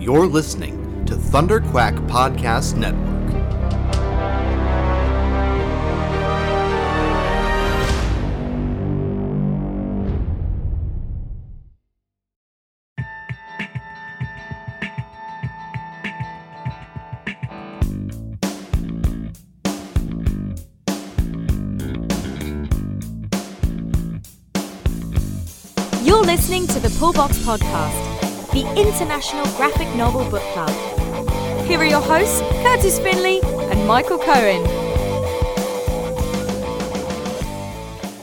You're listening to Thunder Quack Podcast Network. You're listening to the Pullbox Podcast, the international graphic novel book club. Here are your hosts, Kurtis Finley and Michael Cohen.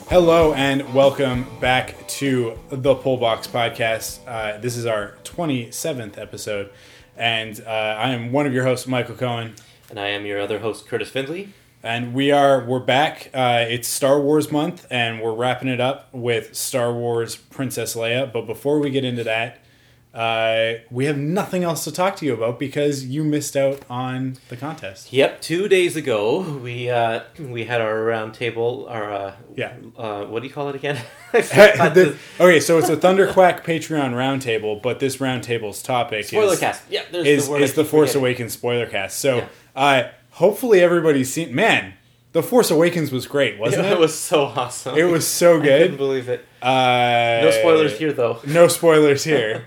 Hello and welcome back to the Pullbox Podcast. Uh, this is our 27th episode, and uh, I am one of your hosts, Michael Cohen, And I am your other host, Kurtis Findley. and we are we're back. Uh, it's Star Wars month, and we're wrapping it up with Star Wars Princess Leia. But before we get into that, uh, we have nothing else to talk to you about because you missed out on the contest. Yep, two days ago we uh, we had our round table. Our uh, Yeah. uh, what do you call it again? The- okay, so it's a Thunderquack Patreon roundtable, but this roundtable's topic Spoiler is cast. Yeah, there's is, the is the Force. Awakens spoiler cast. So, Yeah. uh, hopefully everybody's seen. Man, the Force Awakens was great, wasn't It it? was so awesome. It was so good. I couldn't believe it. Uh, No spoilers here, though. No spoilers here.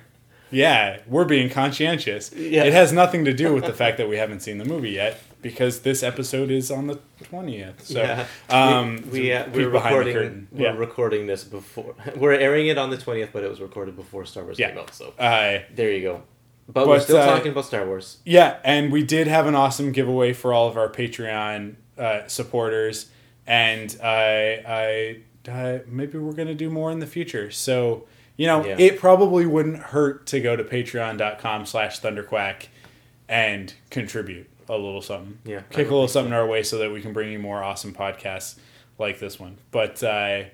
Yeah, we're being conscientious. Yeah. It has nothing to do with the fact that we haven't seen the movie yet because this episode is on the twentieth. So, yeah, um, we, we, uh, we're, recording. We're Yeah. recording this before. We're airing it on the twentieth, but it was recorded before Star Wars Yeah. came out. So Uh, there you go. But, we're still uh, talking about Star Wars. Yeah, and we did have an awesome giveaway for all of our Patreon uh, supporters, and I, I, I maybe we're gonna do more in the future. So you know, Yeah. it probably wouldn't hurt to go to Patreon.com/slash Thunderquack and contribute a little something. Yeah, kick a little something our way so that we can bring you more awesome podcasts like this one. But uh,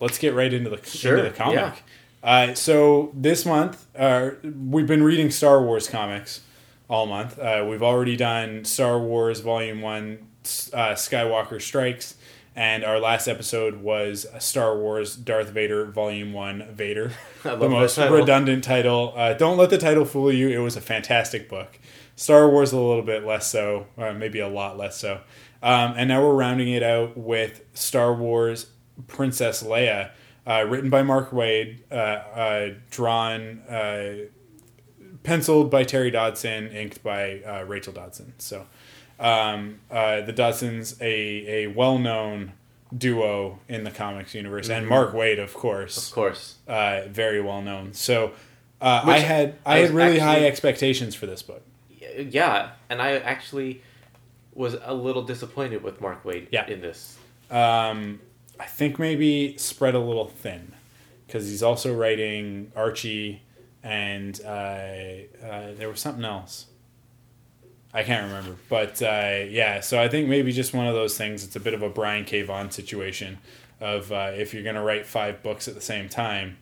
let's get right into the Sure, into the comic. yeah. Uh, so this month, uh, we've been reading Star Wars comics all month. Uh, we've already done Star Wars Volume One, uh, Skywalker Strikes, and our last episode was Star Wars Darth Vader Volume One, Vader. The most title. redundant title. Uh, don't let the title fool you. It was a fantastic book. Star Wars a little bit less so, or maybe a lot less so. Um, and now we're rounding it out with Star Wars Princess Leia, uh, written by Mark Waid, uh, uh, drawn, uh, penciled by Terry Dodson, inked by uh, Rachel Dodson. So um, uh, the Dodsons, a, a well known duo in the comics universe, and Mark Waid, of course Of course. uh, very well known. So uh, I had I, I had really high expectations for this book. Yeah, and I actually was a little disappointed with Mark Waid Yeah. in this. Um, I think maybe spread a little thin because he's also writing Archie, and uh, uh, there was something else. I can't remember, but uh, yeah. So I think maybe just one of those things. It's a bit of a Brian K. Vaughan situation of uh, if you're going to write five books at the same time,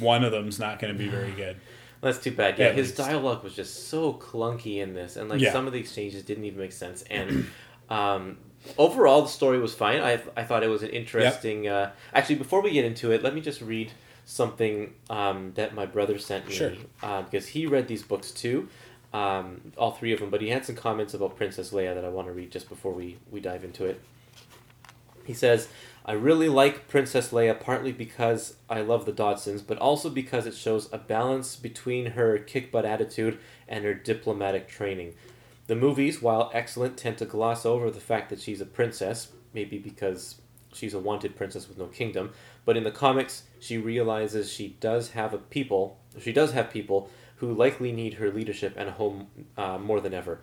one of them's not going to be very good. That's too bad. Yeah, At his least. dialogue was just so clunky in this, and like Yeah. some of the exchanges didn't even make sense. And um, overall, the story was fine. I I thought it was an interesting. Uh, actually, before we get into it, let me just read something um, that my brother sent me Sure. uh, because he read these books too, um, all three of them. But he had some comments about Princess Leia that I want to read just before we we dive into it. He says, I really like Princess Leia partly because I love the Dodsons, but also because it shows a balance between her kick butt attitude and her diplomatic training. The movies, while excellent, tend to gloss over the fact that she's a princess, maybe because she's a wanted princess with no kingdom, but in the comics, she realizes she does have a people, she does have people who likely need her leadership and a home uh, more than ever.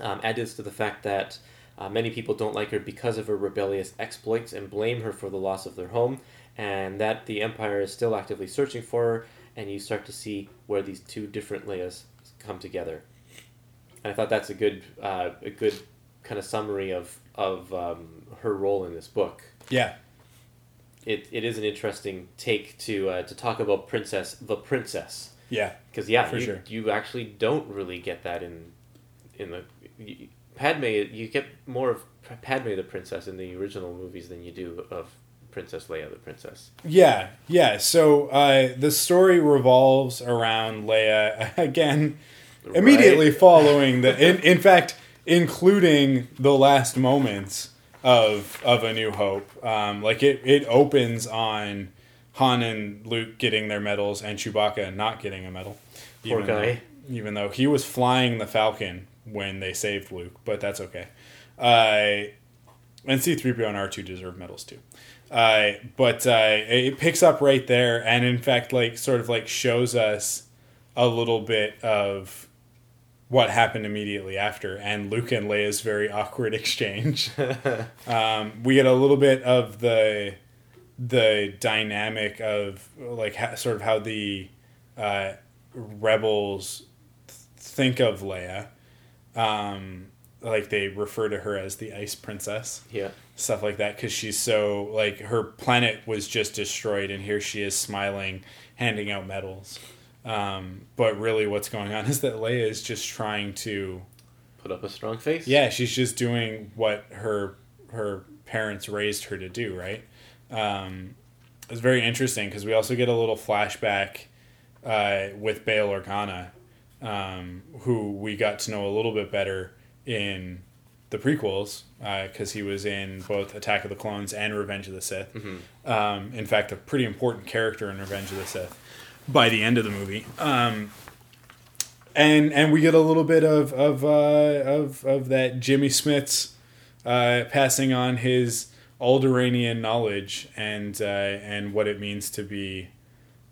Um, added to the fact that uh, many people don't like her because of her rebellious exploits and blame her for the loss of their home, and that the Empire is still actively searching for her, and you start to see where these two different Leias come together. And I thought that's a good, uh, a good kind of summary of of um, her role in this book. Yeah, It, it is an interesting take to uh, to talk about Princess the Princess yeah, because yeah, For you, sure. you actually don't really get that in in the you, Padme. You get more of Padme the princess in the original movies than you do of Princess Leia, the princess. Yeah, yeah. So uh, the story revolves around Leia again, immediately following the. In, in fact, including the last moments of of A New Hope. Um, like it, it opens on Han and Luke getting their medals and Chewbacca not getting a medal. Poor even guy. Though, even though he was flying the Falcon when they saved Luke, but that's okay. Uh, and C3PO and R2 deserve medals too. Uh, but uh, it picks up right there, and in fact, like sort of like shows us a little bit of what happened immediately after, and Luke and Leia's very awkward exchange. um, we get a little bit of the the dynamic of like ha- sort of how the uh, rebels th- think of Leia. Um, like they refer to her as the Ice Princess Yeah. stuff like that because she's so like her planet was just destroyed and here she is smiling handing out medals um, but really what's going on is that leia is just trying to Put up a strong face. yeah she's just doing what her her parents raised her to do right um, it's very interesting because we also get a little flashback uh, with Bail Organa, um, who we got to know a little bit better in the prequels because he was in both Attack of the Clones and Revenge of the Sith. Um, in fact, a pretty important character in Revenge of the Sith by the end of the movie. Um, and and we get a little bit of of uh, of of that Jimmy Smits' uh, passing on his Alderaanian knowledge and uh, and what it means to be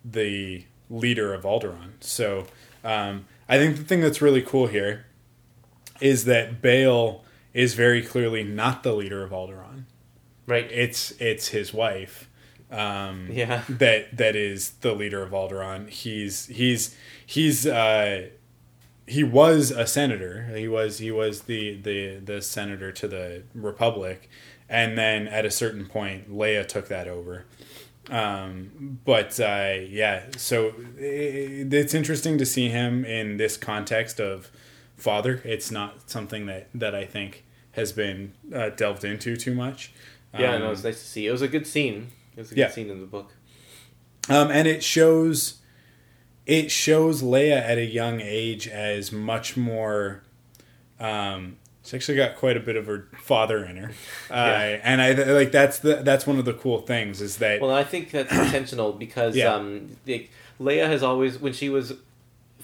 the leader of Alderaan. So um, I think the thing that's really cool here is that Bail is very clearly not the leader of Alderaan. Right. It's it's his wife. Um, Yeah. that that is the leader of Alderaan. He's he's he's uh, he was a senator. He was he was the the the senator to the Republic, and then at a certain point, Leia took that over. Um, but uh, yeah, so it, it's interesting to see him in this context of father. It's not something that that I think has been uh, delved into too much. Yeah, Um, no, it's nice to see. It was a good scene. It was a good Yeah. scene in the book. Um, and it shows it shows Leia at a young age as much more. Um, she's actually got quite a bit of her father in her, uh, Yeah. and I like that's the that's one of the cool things is that Well, I think that's intentional because Yeah. um, the, Leia has always, when she was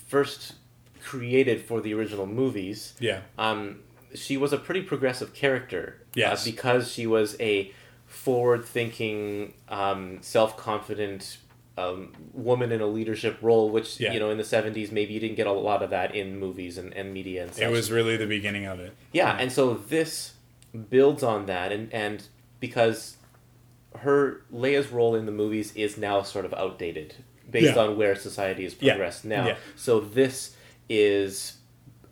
first created for the original movies, yeah um, she was a pretty progressive character. Yes. Uh, because she was a forward-thinking, um, self-confident um, woman in a leadership role, which Yeah. you know in the '70s maybe you didn't get a lot of that in movies and, and media and such. it was really the beginning of it. Yeah, and so this builds on that, and and because her Leia's role in the movies is now sort of outdated based Yeah. on where society has Yeah. progressed now. Yeah. So this is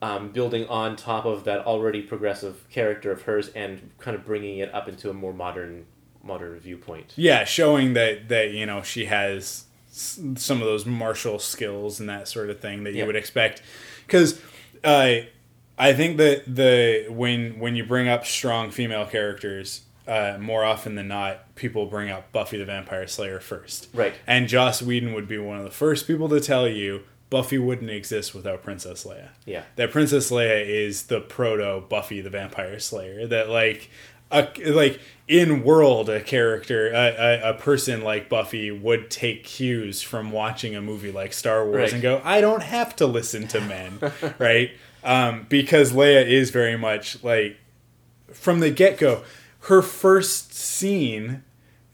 um, building on top of that already progressive character of hers and kind of bringing it up into a more modern modern viewpoint. Yeah, showing that that you know she has s- some of those martial skills and that sort of thing that you would expect. Because uh, I think that the when when you bring up strong female characters, uh, more often than not, people bring up Buffy the Vampire Slayer first. Right. And Joss Whedon would be one of the first people to tell you Buffy wouldn't exist without Princess Leia Yeah. that Princess Leia is the proto Buffy the Vampire Slayer. That like a like in world a character a, a, a person like Buffy would take cues from watching a movie like Star Wars Right. and go, I don't have to listen to men, right? Um, because Leia is very much like from the get go. Her first scene,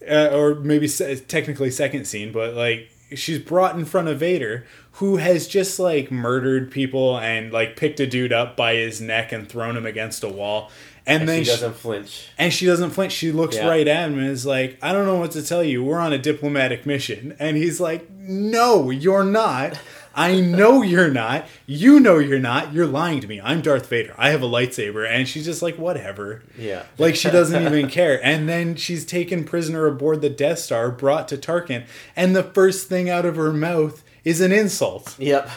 uh, or maybe se- technically second scene, but like she's brought in front of Vader, who has just like murdered people and like picked a dude up by his neck and thrown him against a wall, and, And then she she doesn't flinch. and she doesn't flinch. She looks Yeah. right at him and is like, "I don't know what to tell you. We're on a diplomatic mission." And he's like, "No, you're not." I know you're not. You know you're not. You're lying to me. I'm Darth Vader. I have a lightsaber. And she's just like, whatever. Yeah. Like she doesn't even care. And then she's taken prisoner aboard the Death Star, brought to Tarkin, and the first thing out of her mouth is an insult. Yep.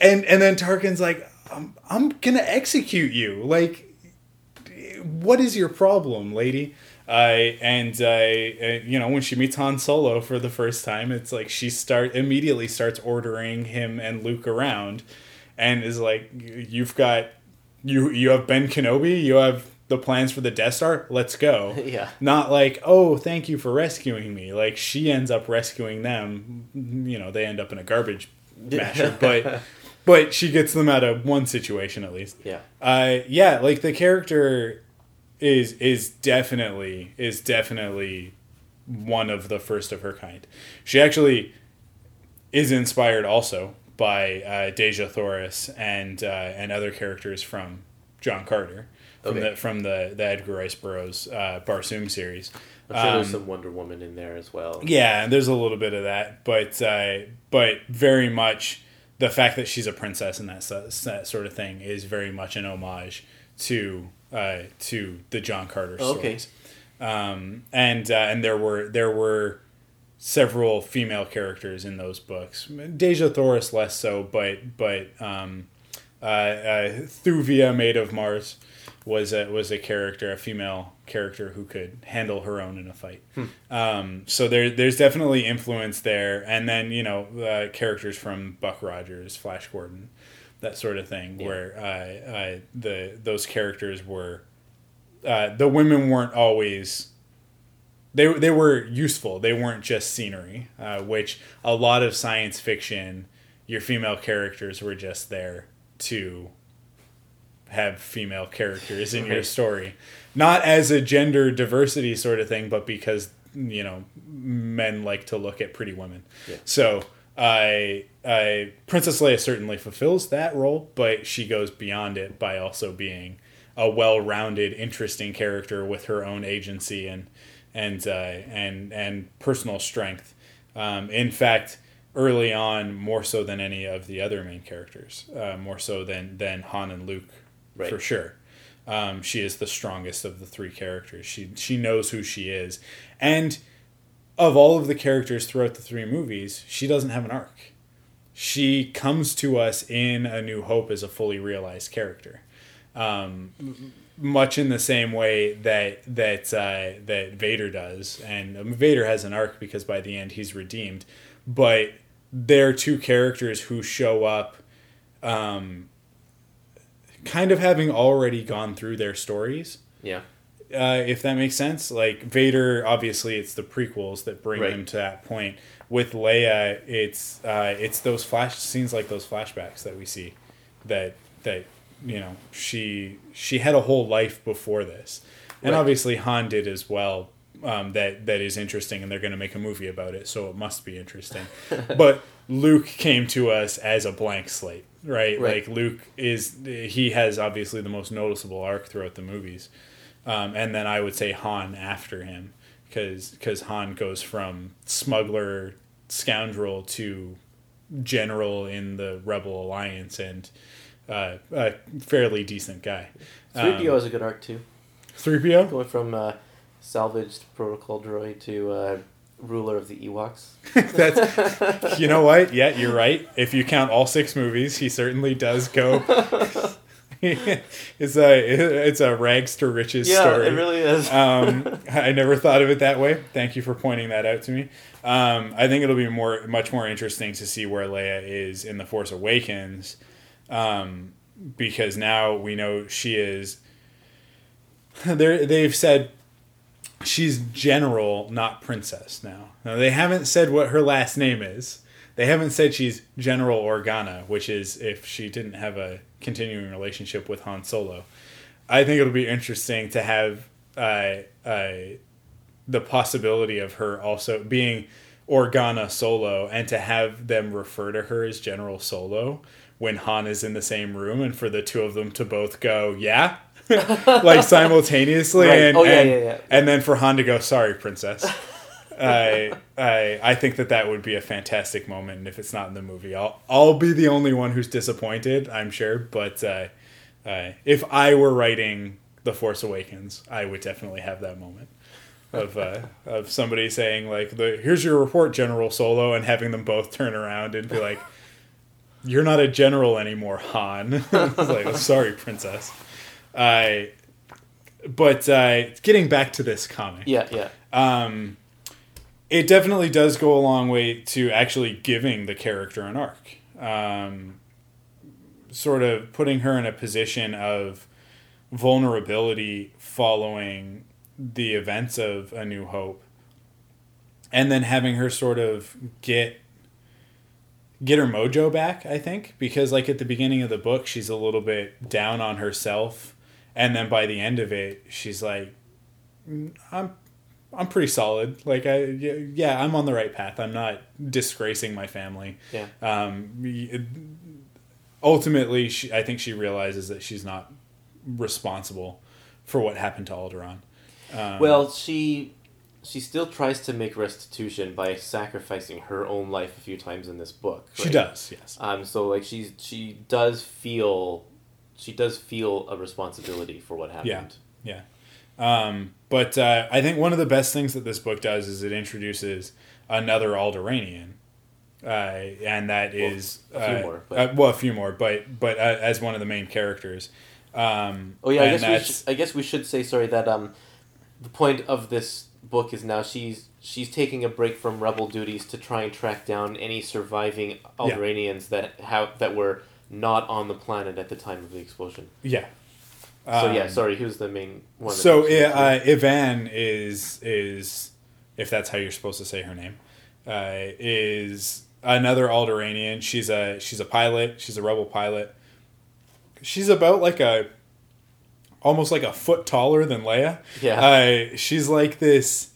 And and then Tarkin's like, I'm, I'm gonna execute you. Like, what is your problem, lady? Uh, I and uh, you know when she meets Han Solo for the first time, it's like she start immediately starts ordering him and Luke around, and is like, "You've got you you have Ben Kenobi, you have the plans for the Death Star. Let's go." Yeah. Not like, "Oh, thank you for rescuing me." Like she ends up rescuing them. You know, they end up in a garbage masher, but but she gets them out of one situation at least Yeah. uh yeah like the character is is definitely is definitely one of the first of her kind she actually is inspired also by uh, Dejah Thoris and uh, and other characters from John Carter from Okay. the from the, the Edgar Rice Burroughs uh, Barsoom series. I'm sure there's Um, some Wonder Woman in there as well. yeah, there's a little bit of that, but uh, but very much the fact that she's a princess and that, that sort of thing is very much an homage to uh, to the John Carter Okay. stories. Um, and uh, and there were there were several female characters in those books. Dejah Thoris less so, but but um, uh, uh, Thuvia, Maid of Mars, was a was a character, a female character who could handle her own in a fight. Um, so there there's definitely influence there, and then you know uh, characters from Buck Rogers, Flash Gordon, that sort of thing, Yeah. where uh, uh, the those characters were uh, the women weren't always they they were useful. They weren't just scenery, uh, which a lot of science fiction, your female characters were just there to have female characters in your story, not as a gender diversity sort of thing, but because you know men like to look at pretty women. Yeah. So I, I Princess Leia certainly fulfills that role, but she goes beyond it by also being a well-rounded, interesting character with her own agency and and uh, and and personal strength. Um, in fact, early on, more so than any of the other main characters, uh, more so than than Han and Luke, Right. for sure. Um, she is the strongest of the three characters. She she knows who she is, and of all of the characters throughout the three movies, she doesn't have an arc. She comes to us in A New Hope as a fully realized character, um, much in the same way that that uh, that Vader does. And um, Vader has an arc because by the end he's redeemed, but they're two characters who show up, um, kind of having already gone through their stories Yeah. uh, if that makes sense. Like Vader, obviously, it's the prequels that bring Right. him to that point. With Leia, it's uh, it's those flash scenes like those flashbacks that we see that that you know she she had a whole life before this, and Right. obviously Han did as well. Um, that that is interesting, and they're going to make a movie about it, so it must be interesting. but Luke came to us as a blank slate, right? Right. Like Luke is he has obviously the most noticeable arc throughout the movies um, and then I would say Han after him because because Han goes from smuggler scoundrel to general in the Rebel Alliance and uh, a fairly decent guy. 3PO is a good arc too. Three PO. Going from uh, salvaged protocol droid to uh, ruler of the Ewoks. That's you know what? Yeah, you're right. If you count all six movies, he certainly does go. it's a it's a rags to riches yeah, story. it really is. um, I never thought of it that way. Thank you for pointing that out to me. Um, I think it'll be more, much more interesting to see where Leia is in the Force Awakens, um, because now we know she is. They're, they've said she's general, not princess. Now, now they haven't said what her last name is. They haven't said she's General Organa, which is if she didn't have a continuing relationship with Han Solo. I think it'll be interesting to have uh, uh, the possibility of her also being Organa Solo and to have them refer to her as General Solo when Han is in the same room and for the two of them to both go, yeah, like simultaneously. Right. And, Oh, yeah, and, yeah, yeah. and then for Han to go, sorry, princess. I, I I think that that would be a fantastic moment, and if it's not in the movie, I'll I'll be the only one who's disappointed, I'm sure. But uh, uh, if I were writing The Force Awakens, I would definitely have that moment of uh, of somebody saying like, "the Here's your report, General Solo," and having them both turn around and be like, "You're not a general anymore, Han." like, "Oh, "Sorry, princess." I but uh, getting back to this comic, Yeah, yeah. um, it definitely does go a long way to actually giving the character an arc. Um, sort of putting her in a position of vulnerability following the events of A New Hope, and then having her sort of get get her mojo back. I think because like at the beginning of the book, she's a little bit down on herself, and then by the end of it, she's like, "Mm, "I'm I'm pretty solid. Like I yeah, I'm on the right path. I'm not disgracing my family." Yeah. Um, ultimately, she, I think she realizes that she's not responsible for what happened to Alderaan. Um, Well, she she still tries to make restitution by sacrificing her own life a few times in this book. she does. Yes. Um, so like she's she does feel she does feel a responsibility for what happened. Yeah. Um, but uh, I think one of the best things that this book does is it introduces another Alderaanian, uh, and that Well, is a few uh, more, but- uh, well, a few more, but but uh, as one of the main characters. Um, Oh yeah, I guess we should, I guess we should say sorry that um the point of this book is now she's she's taking a break from rebel duties to try and track down any surviving Alderaanians that have that were not on the planet at the time of the explosion. yeah. So yeah, Um, sorry, who's the main one? So uh, Ivan is is if that's how you're supposed to say her name, uh, is another Alderaanian. She's a she's a pilot. She's a rebel pilot. She's about like a almost like a foot taller than Leia. Yeah. Uh, she's like this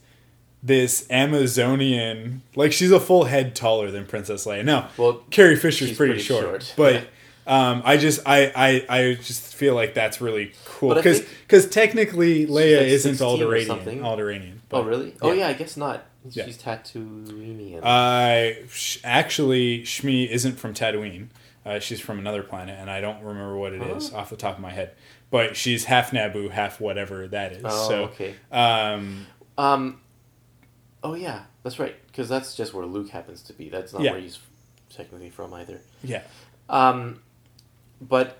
this Amazonian like she's a full head taller than Princess Leia. No, Well, Carrie Fisher's pretty, pretty short, short. but um, I just I, I I just feel like that's really cool because because technically Leia like isn't 16 or Alderaanian. Alderaanian. oh but- really? Oh yeah. yeah, I guess not. Yeah. She's Tatooinean. Uh, sh- actually, Shmi isn't from Tatooine. Uh, she's from another planet, and I don't remember what it is Oh. off the top of my head. But she's half Naboo, half whatever that is. oh so, okay. um, Um. Oh yeah, that's right. Because that's just where Luke happens to be. That's not Yeah. where he's technically from either. yeah, Um, but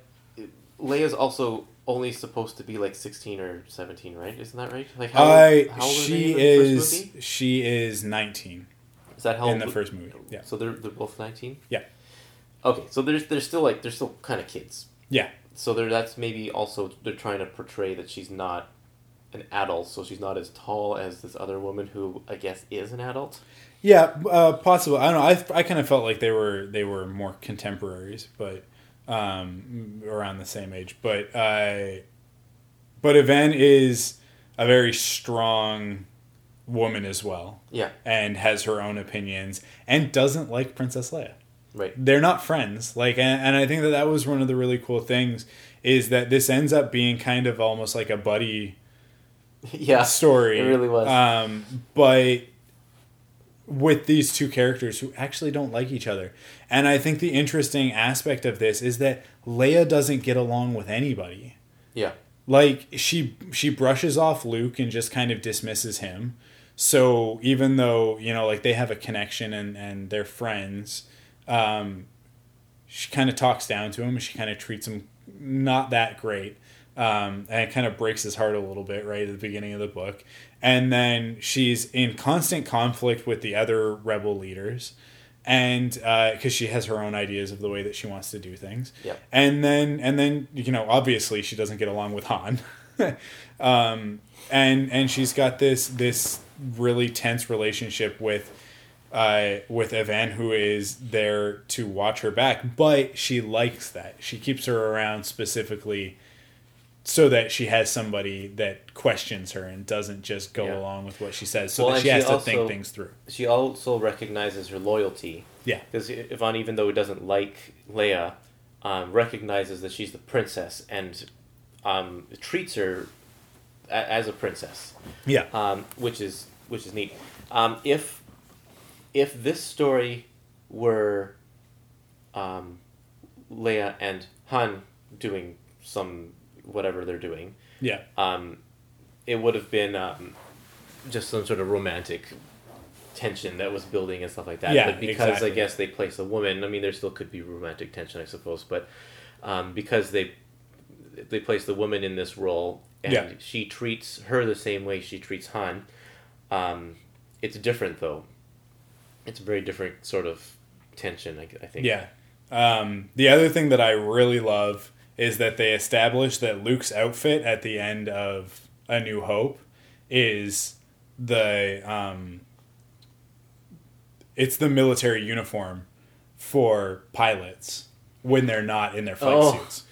Leia's also only supposed to be like sixteen or seventeen, right? Isn't that right? Like I how old are she they is she is nineteen Is that how in the first movie. Yeah, So they're they're both nineteen. Yeah. Okay, so there's they're still like they're still kind of kids. yeah, So they're that's maybe also they're trying to portray that she's not an adult, so she's not as tall as this other woman who I guess is an adult. yeah. Uh, possible. I don't know. I I kind of felt like they were they were more contemporaries, but um, around the same age. But uh, but Yvonne is a very strong woman as well. Yeah. and has her own opinions and doesn't like Princess Leia. Right. They're not friends. Like, and, and I think that that was one of the really cool things is that this ends up being kind of almost like a buddy yeah. story. It really was. Um, but with these two characters who actually don't like each other. And I think the interesting aspect of this is that Leia doesn't get along with anybody yeah. like she she brushes off Luke and just kind of dismisses him. So even though you know like they have a connection and and they're friends, um, she kind of talks down to him. She kind of treats him not that great, um, and it kind of breaks his heart a little bit right at the beginning of the book. And then she's in constant conflict with the other rebel leaders, and because she has her own ideas of the way that she wants to do things. Yep. and then and then you know obviously she doesn't get along with Han, um, and and she's got this this really tense relationship with uh, with Evaan who is there to watch her back, but she likes that. She keeps her around specifically so that she has somebody that questions her and doesn't just go Yeah. along with what she says, so Well, that and she has she to think things through. She also recognizes her loyalty. Yeah. Because Yvonne, even though he doesn't like Leia, um, recognizes that she's the princess and um, treats her a- as a princess, Yeah, um, which is which is neat. Um, if if this story were um, Leia and Han doing some whatever they're doing, yeah, um, it would have been um, just some sort of romantic tension that was building and stuff like that. Yeah, but because exactly. I guess they place a woman, I mean, there still could be romantic tension, I suppose, but um, because they they place the woman in this role, and Yeah. she treats her the same way she treats Han. Um, it's different though. It's a very different sort of tension. I, I think. Yeah. Um, the other thing that I really love is that they establish that Luke's outfit at the end of A New Hope is the um, it's the military uniform for pilots when they're not in their flight Oh. suits.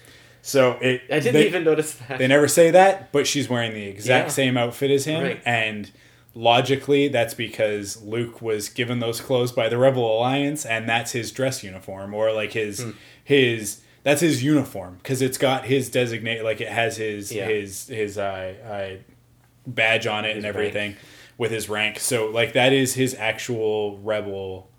So it I didn't they- even notice that. they never say that, but she's wearing the exact Yeah. same outfit as him. Right. And logically, that's because Luke was given those clothes by the Rebel Alliance, and that's his dress uniform, or like his Hmm. his that's his uniform because it's got his designate, like it has his Yeah. his his uh, uh, badge on it His and everything with his rank. So like that is his actual Rebel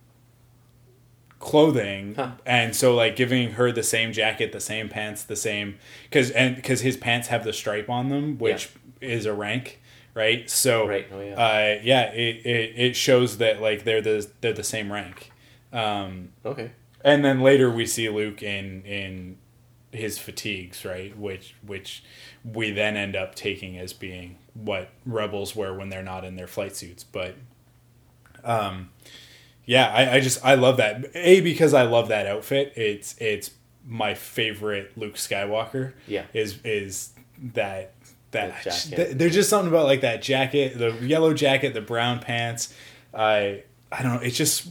clothing Huh. and so like giving her the same jacket the same pants the same because and because his pants have the stripe on them which is a rank right so Right, oh, yeah. uh yeah it, it it shows that like they're the they're the same rank um okay. And then later we see luke in in his fatigues right? Which which we then end up taking as being what rebels wear when they're not in their flight suits. But um yeah I, I just i love that. A because i love that outfit. It's it's my favorite luke skywalker Yeah. is is that that The th- there's just something about like that jacket the yellow jacket the brown pants. I i don't know. It's just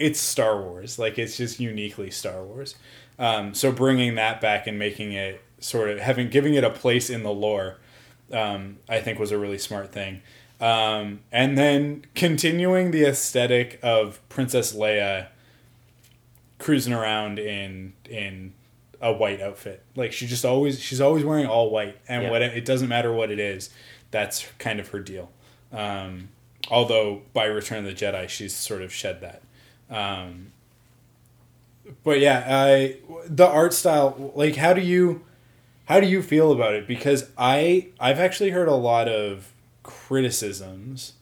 it's star wars. Like it's just uniquely star wars. Um, so bringing that back and making it sort of having giving it a place in the lore um, i think was a really smart thing. Um, and then continuing the aesthetic of princess leia cruising around in in a white outfit. Like she just always she's always wearing all white. And Yeah. what it doesn't matter what it is that's kind of her deal. Um, although by return of the jedi she's sort of shed that um, but yeah I, the art style like how do you how do you feel about it because i i've actually heard a lot of criticisms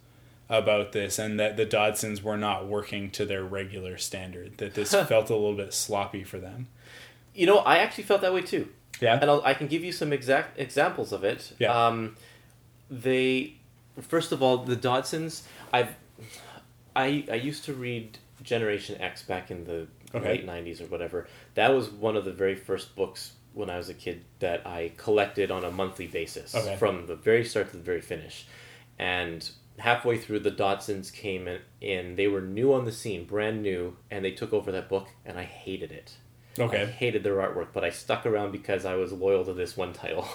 about this and that the dodsons were not working to their regular standard that this felt a little bit sloppy for them You know, I actually felt that way too. yeah and I'll, I can give you some exact examples of it. Yeah. Um, they, first of all, the Dodsons. I've, I I used to read Generation X back in the Okay. late '90s or whatever. That was one of the very first books when I was a kid that I collected on a monthly basis Okay. from the very start to the very finish, and halfway through the Dodsons came in, in they were new on the scene brand new and they took over that book and i hated it Okay. I hated their artwork, but I stuck around because I was loyal to this one title,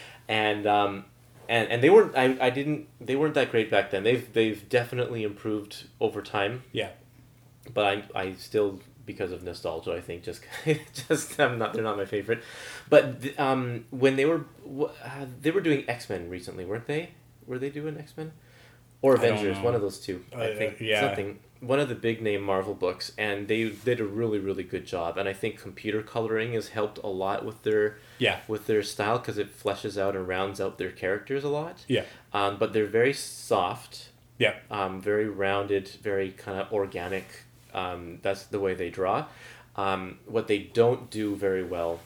and um, and and they weren't. I, I didn't. They weren't that great back then. They've they've definitely improved over time, yeah but I I still because of nostalgia I think just just I'm not they're not my favorite, but th- um when they were uh, they were doing X Men recently weren't they? Were they doing X Men? Or Avengers, one of those two. I Uh, think yeah. something one of the big name Marvel books, and they did a really really good job. And I think computer coloring has helped a lot with their yeah with their style because it fleshes out and rounds out their characters a lot. yeah Um, but they're very soft, yeah um, very rounded, very kind of organic. Um, that's the way they draw. Um, what they don't do very well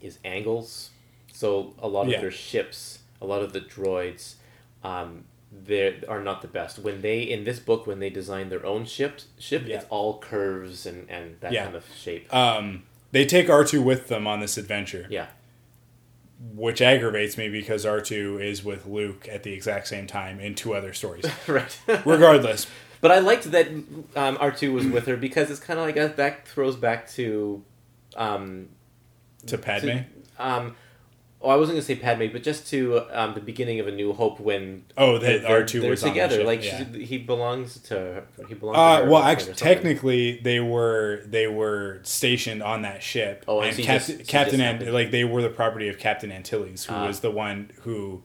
is angles. So a lot of Yeah. their ships, a lot of the droids, um, they are not the best. When they in this book, when they design their own ship, ship, Yeah. it's all curves and and that Yeah. kind of shape. um they take r2 with them on this adventure yeah, which aggravates me because r2 is with luke at the exact same time in two other stories right. regardless But I liked that um, R two was with her because it's kind of like a, that throws back to, um, to padme to, um, oh, I wasn't gonna say Padme, but just to um, the beginning of A New Hope when oh that they're, r2 they're was on the together. ship, like yeah. he belongs to her. He belongs. Uh, to her well, actually, technically, they were they were stationed on that ship, Oh, and and Captain just- Captain Ant- like they were the property of Captain Antilles, who Ah. was the one who,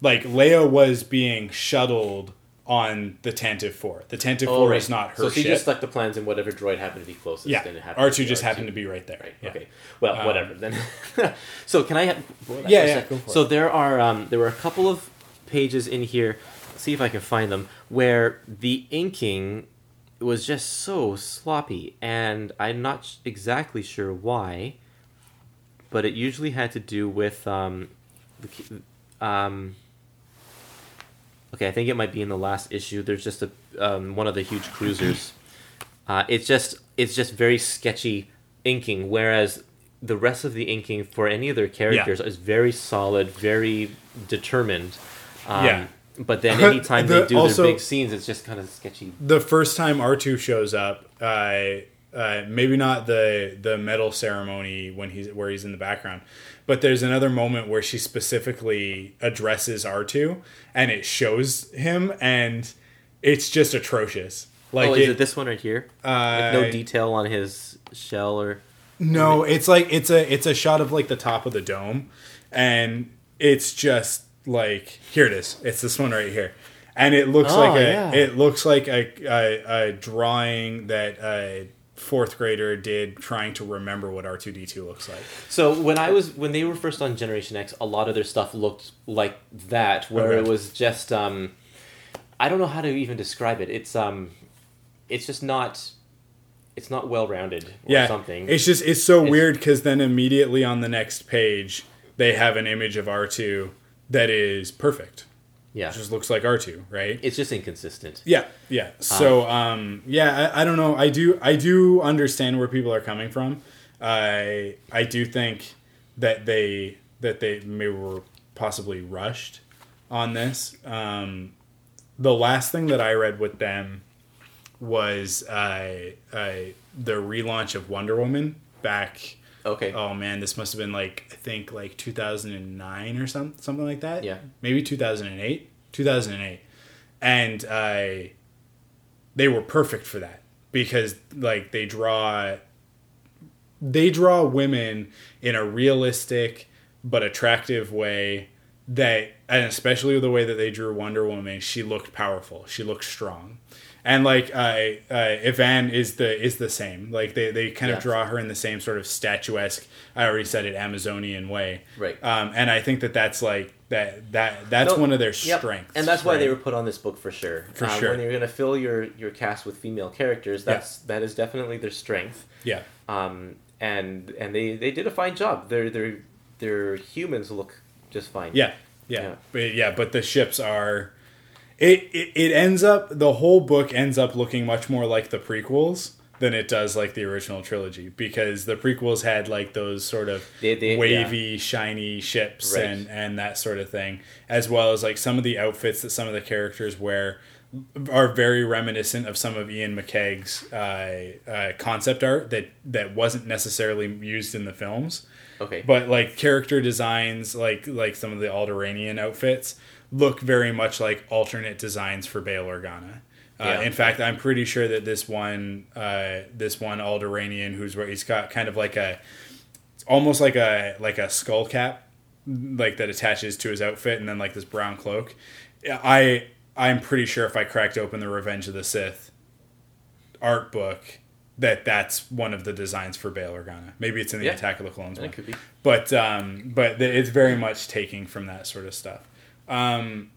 like, Leia was being shuttled on the Tantive Four. The Tantive Oh, Four right. is not her So she just stuck the plans in whatever droid happened to be closest. yeah, and it happened R to two just R2. happened to be right there. Right. Yeah. Okay. Well, Um, whatever then. so can I have? Yeah, yeah, sec? go for so it. there are um, there were a couple of pages in here. See if I can find them where the inking was just so sloppy, and I'm not exactly sure why. But it usually had to do with um, the um. Okay, I think it might be in the last issue. There's just a um, one of the huge cruisers. Uh, it's just it's just very sketchy inking, whereas the rest of the inking for any of their characters is very solid, very determined. Um, Yeah. But then anytime they do also- their big scenes, it's just kind of sketchy. the first time R2 shows up, uh, uh, maybe not the the medal ceremony when he's where he's in the background, but there's another moment where she specifically addresses R2 and it shows him and it's just atrocious. Like oh, is it- it this one right here? uh, Like no detail on his shell or. No, it's like it's a it's a shot of like the top of the dome, and it's just like here it is. It's this one right here, and it looks Oh, like a yeah. it looks like a, a a drawing that a fourth grader did trying to remember what R two D two looks like. So when I was when they were first on Generation X, a lot of their stuff looked like that, where Okay. it was just um, I don't know how to even describe it. It's um, it's just not, it's not well rounded or yeah, something. It's just it's so It's- weird because then immediately on the next page they have an image of R two that is perfect. Yeah, It just looks like R two, right? it's just inconsistent. Yeah, yeah. So, um, yeah, I, I don't know. I do, I do understand where people are coming from. I, I do think that they that they maybe were possibly rushed on this. Um, the last thing that I read with them was uh, uh, the relaunch of Wonder Woman back. Okay. Oh man, this must have been like I think like 2009 or something something like that. Yeah. Maybe 2008. 2008. And uh they were perfect for that because like they draw they draw women in a realistic but attractive way that and especially the way that they drew Wonder Woman, she looked powerful. She looked strong. And like uh, uh, Ivan is the is the same. Like they, they kind Yeah. of draw her in the same sort of statuesque. I already said it Amazonian way. Right. Um, and I think that that's like that that that's No, one of their yep, strengths. and that's why they were put on this book for sure. For Uh, sure. When you're going to fill your your cast with female characters, that's that is definitely their strength. yeah. Um, and and they they did a fine job. Their their their humans look just fine. Yeah, yeah, Yeah. but yeah, but the ships are. It, it it ends up the whole book ends up looking much more like the prequels than it does like the original trilogy because the prequels had like those sort of They- they- wavy shiny ships Right. and and that sort of thing as well as like some of the outfits that some of the characters wear are very reminiscent of some of Iain McCaig's uh, uh, concept art that that wasn't necessarily used in the films Okay. but like character designs like like some of the Alderaanian outfits look very much like alternate designs for Bail Organa. Uh, Yeah. In fact, I'm pretty sure that this one uh, this one Alderaanian who's where he's got kind of like a almost like a like a skull cap like that attaches to his outfit and then like this brown cloak. I I'm pretty sure if I cracked open the Revenge of the Sith art book that that's one of the designs for Bail Organa. Maybe it's in the Yeah. Attack of the Clones one could be. but um, but it's very much taking from that sort of stuff. Um,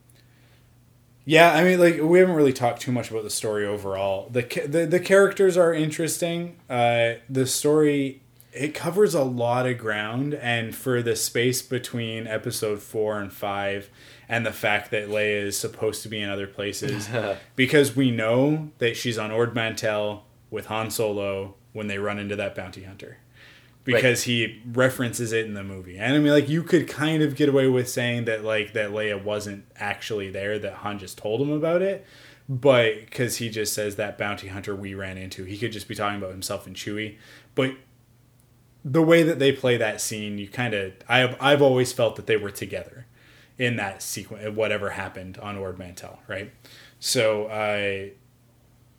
yeah, I mean, like we haven't really talked too much about the story overall. the the The characters are interesting. Uh, the story it covers a lot of ground, and for the space between episode four and five, and the fact that Leia is supposed to be in other places, because we know that she's on Ord Mantell with Han Solo when they run into that bounty hunter because he references it in the movie. And I mean, like you could kind of get away with saying that like that Leia wasn't actually there, that Han just told him about it. But because he just says that bounty hunter we ran into, he could just be talking about himself and Chewie. But the way that they play that scene, you kind of I've I've always felt that they were together in that sequence, whatever happened on Ord Mantell, right? So I.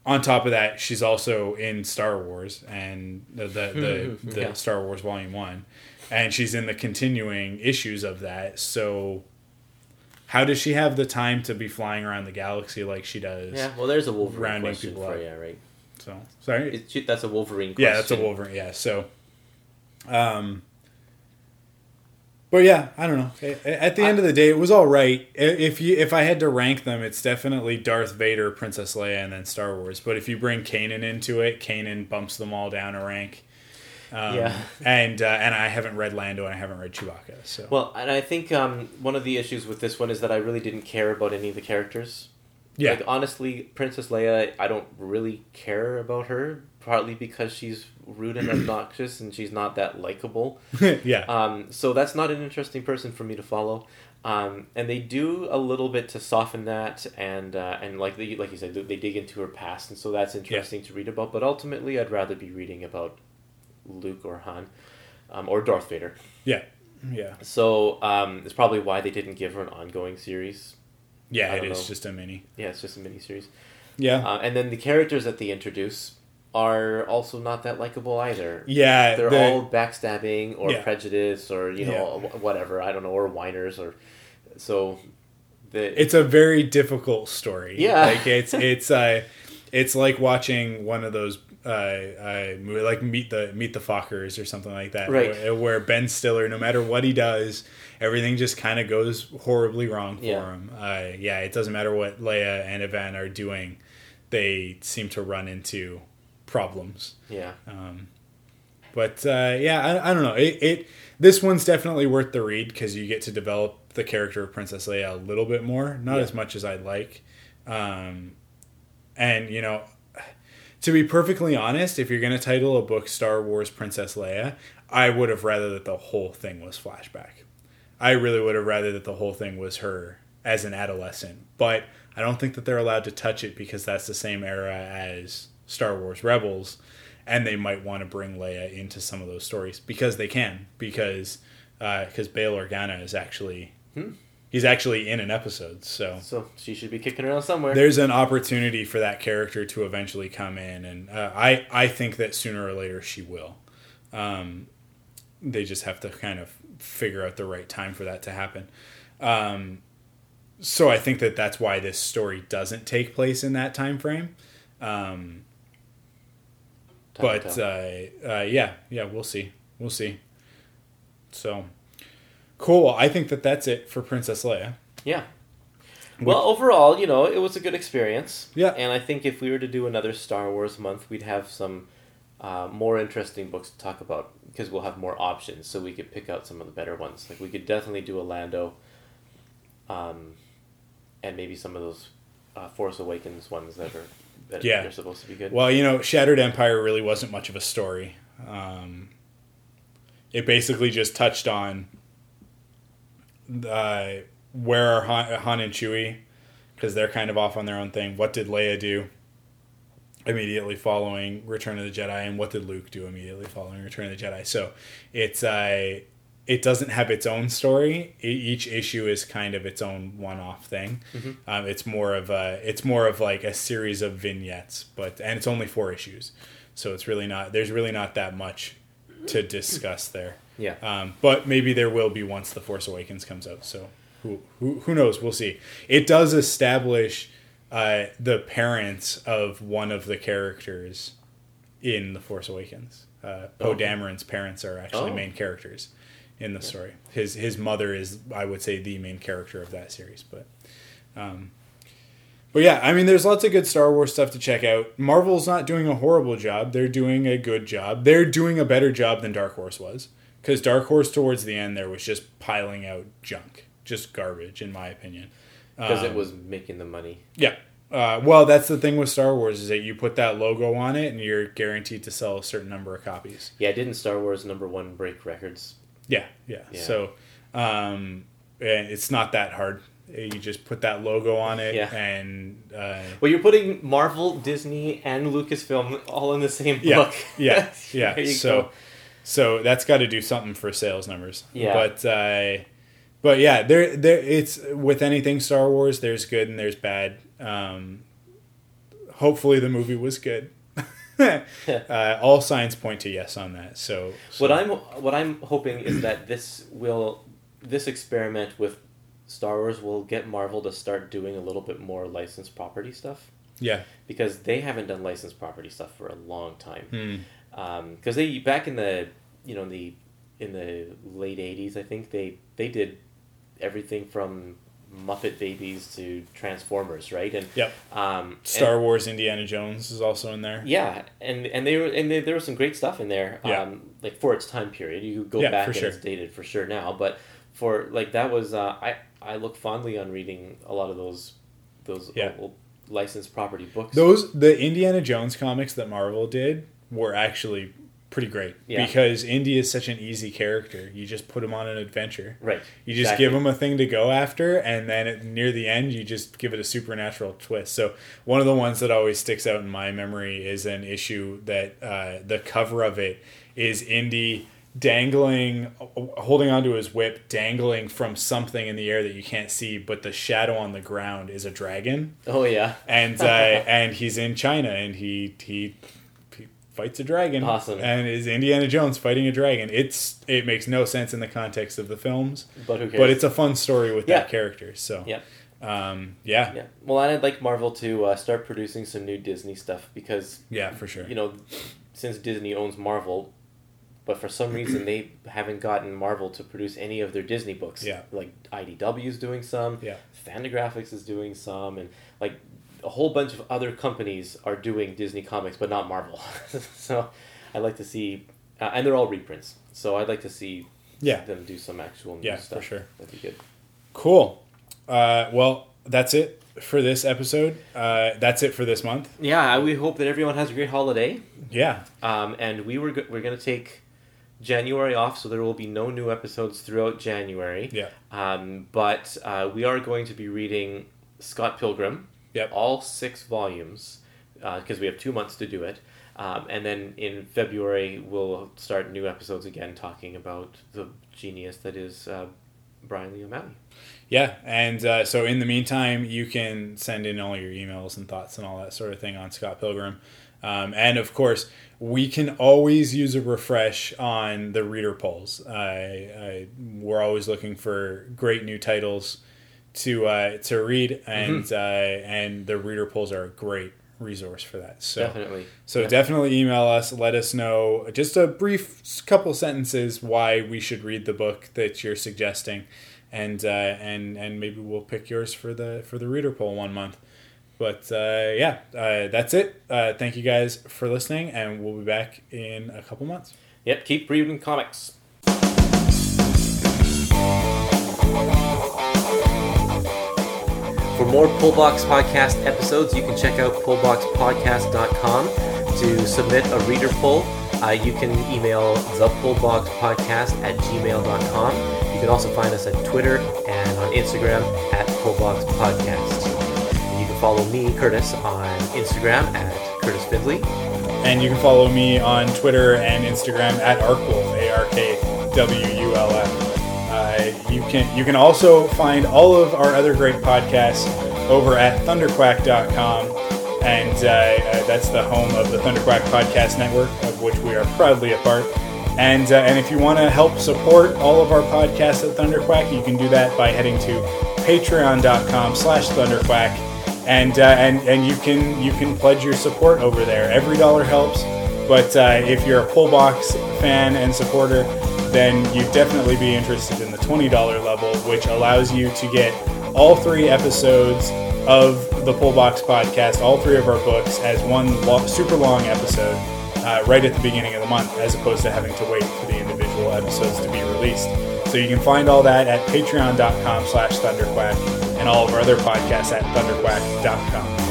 on top of that, she's also in Star Wars and the the, the, the Yeah. Star Wars Volume One, and she's in the continuing issues of that. So, how does she have the time to be flying around the galaxy like she does? Yeah, well, there's a Wolverine Rounding question people for up. you, right? So sorry. It, that's a Wolverine question. yeah, that's a Wolverine. Yeah. So, um, but yeah, I don't know. At the end of the day, it was all right. If you if I had to rank them, it's definitely Darth Vader, Princess Leia, and then Star Wars. But if you bring Kanan into it, Kanan bumps them all down a rank. Um, Yeah. and uh, and I haven't read Lando and I haven't read Chewbacca. So Well, and I think um, one of the issues with this one is that I really didn't care about any of the characters. yeah, Like honestly, Princess Leia, I don't really care about her. Partly because she's rude and obnoxious, and she's not that likable. yeah, Um, so that's not an interesting person for me to follow. Um, and they do a little bit to soften that, and uh, and like they, like you said, they dig into her past, and so that's interesting to read about. But ultimately, I'd rather be reading about Luke or Han, um, or Darth Vader. yeah, yeah, So um, it's probably why they didn't give her an ongoing series. yeah. It is know. just a mini. Yeah, it's just a mini series. Yeah, Uh, and then the characters that they introduce are also not that likable either. yeah. They're the- all backstabbing or Yeah. prejudice or you know wh- whatever I don't know or whiners or so. The it's a very difficult story. Yeah. like it's it's uh, it's like watching one of those uh, uh movie, like Meet the Meet the Fockers or something like that, Right. Where, where Ben Stiller, no matter what he does, everything just kind of goes horribly wrong for Yeah. him. Uh, yeah, it doesn't matter what Leia and Evaan are doing, they seem to run into problems. yeah Um, but uh, yeah, I, I don't know. It, it this one's definitely worth the read because you get to develop the character of Princess Leia a little bit more, not Yeah. as much as I'd like. Um, and you know, to be perfectly honest, if you're going to title a book Star Wars Princess Leia, I would have rather that the whole thing was flashback. I really would have rather that the whole thing was her as an adolescent. But I don't think that they're allowed to touch it because that's the same era as Star Wars Rebels, and they might want to bring Leia into some of those stories because they can because because Bail Organa is actually he's actually in an episode so so she should be kicking around somewhere. there's an opportunity for that character to eventually come in, and uh, I I think that sooner or later she will. Um, they just have to kind of figure out the right time for that to happen. Um, so I think that that's why this story doesn't take place in that time frame. Um, but uh, uh, yeah, yeah, we'll see, we'll see. So cool. I think that that's it for Princess Leia. yeah. Well, overall, you know, it was a good experience. Yeah. And I think if we were to do another Star Wars month, we'd have some uh, more interesting books to talk about because we'll have more options, so we could pick out some of the better ones. Like we could definitely do a Lando, um, and maybe some of those uh, Force Awakens ones that are that Yeah. they're supposed to be good. Well, you know, Shattered Empire really wasn't much of a story. Um, it basically just touched on uh, where are Han, Han and Chewie, because they're kind of off on their own thing. What did Leia do immediately following Return of the Jedi, and what did Luke do immediately following Return of the Jedi? So it's uh, it doesn't have its own story. Each issue is kind of its own one-off thing. Um, it's more of a it's more of like a series of vignettes, but and it's only four issues, so it's really not there's really not that much to discuss there. yeah. Um, but maybe there will be once the Force Awakens comes out. So who who, who knows? We'll see. It does establish uh, the parents of one of the characters in the Force Awakens. Uh, Poe Okay. Dameron's parents are actually Oh. main characters in the story. His his mother is, I would say, the main character of that series. But um, but yeah, I mean, there's lots of good Star Wars stuff to check out. Marvel's not doing a horrible job; they're doing a good job. They're doing a better job than Dark Horse was, because Dark Horse towards the end there was just piling out junk, just garbage, in my opinion. Because it Um, was making the money. yeah. Uh, well, that's the thing with Star Wars is that you put that logo on it, and you're guaranteed to sell a certain number of copies. Yeah, didn't Star Wars number one break records? Yeah, yeah. Yeah. So, um, it's not that hard. You just put that logo on it, Yeah. and uh, Well, you're putting Marvel, Disney, and Lucasfilm all in the same yeah, book. yeah, yeah. You so, go. so that's got to do something for sales numbers. Yeah. But, uh, but yeah, there, there. It's with anything Star Wars. There's good and there's bad. Um, hopefully, the movie was good. uh, all signs point to yes on that. So, so What I'm what I'm hoping is that this will this experiment with Star Wars will get Marvel to start doing a little bit more licensed property stuff yeah, because they haven't done licensed property stuff for a long time. Hmm. Because they back in the you know in the in the late '80s, I think they they did everything from Muppet Babies to Transformers, right? And Yep. um, Star and- Wars Indiana Jones is also in there. yeah, and and they were and they, there was some great stuff in there. Yeah. Um, like for its time period, you could go Yeah, back and sure. it's dated for sure now. But for like that was uh, I I look fondly on reading a lot of those those Yeah. old licensed property books. Those the Indiana Jones comics that Marvel did were actually pretty great Yeah. because Indy is such an easy character. You just put him on an adventure. right. You just exactly. give him a thing to go after, and then at, near the end, you just give it a supernatural twist. So one of the ones that always sticks out in my memory is an issue that uh, the cover of it is Indy dangling, holding onto his whip, dangling from something in the air that you can't see, but the shadow on the ground is a dragon Oh yeah. and uh, and he's in China and he, he he fights a dragon. Awesome. And is Indiana Jones fighting a dragon? It's it makes no sense in the context of the films, But who cares? but it's a fun story with Yeah. that character. So yeah. um, yeah, yeah. Well, and I'd like Marvel to uh, start producing some new Disney stuff because yeah, for sure. you know, since Disney owns Marvel, but for some reason they haven't gotten Marvel to produce any of their Disney books. Yeah. Like IDW is doing some. Yeah. Fantagraphics is doing some, and like a whole bunch of other companies are doing Disney comics, but not Marvel. so I'd like to see, uh, and they're all reprints. So I'd like to see Yeah. them do some actual new Yeah, for stuff. sure. That'd be good. Cool. Uh, well, that's it for this episode. Uh, that's it for this month. Yeah, we hope that everyone has a great holiday. Yeah, Um, and we were go- we're gonna take January off, so there will be no new episodes throughout January. yeah, Um, but uh, we are going to be reading Scott Pilgrim, Yep. all six volumes, because we have two months to do it. Um, and then in February we'll start new episodes again, talking about the genius that is uh, Brian Lee O'Malley. yeah. And uh, so in the meantime, you can send in all your emails and thoughts and all that sort of thing on Scott Pilgrim. Um, and of course, we can always use a refresh on the reader polls. I, I, we're always looking for great new titles to uh, to read, and uh, and the reader polls are a great resource for that. So Definitely. so Yeah. definitely email us. Let us know just a brief couple sentences why we should read the book that you're suggesting, and uh, and and maybe we'll pick yours for the for the reader poll one month. But uh, yeah, uh, that's it. Uh, thank you guys for listening, and we'll be back in a couple months. Yep. Keep reading comics. For more Pullbox Podcast episodes, you can check out pullboxpodcast.com to submit a reader poll. Uh, you can email thepullboxpodcast at gmail.com. You can also find us at Twitter and on Instagram at pullboxpodcast. And you can follow me, Kurtis, on Instagram at Kurtis Findley. And you can follow me on Twitter and Instagram at Arkwulf, A R K W U L F. You can you can also find all of our other great podcasts over at thunderquack.com, and uh, uh, that's the home of the Thunderquack Podcast Network, of which we are proudly a part. And uh, and if you want to help support all of our podcasts at Thunderquack, you can do that by heading to patreon.com/slash thunderquack and uh, and and you can you can pledge your support over there. Every dollar helps, but uh, if you're a Pullbox fan and supporter, then you'd definitely be interested in the twenty dollar level, which allows you to get all three episodes of the Pullbox podcast, all three of our books, as one super long episode. Uh, right at the beginning of the month, as opposed to having to wait for the individual episodes to be released. So you can find all that at patreon.com slash thunderquack and all of our other podcasts at thunderquack.com.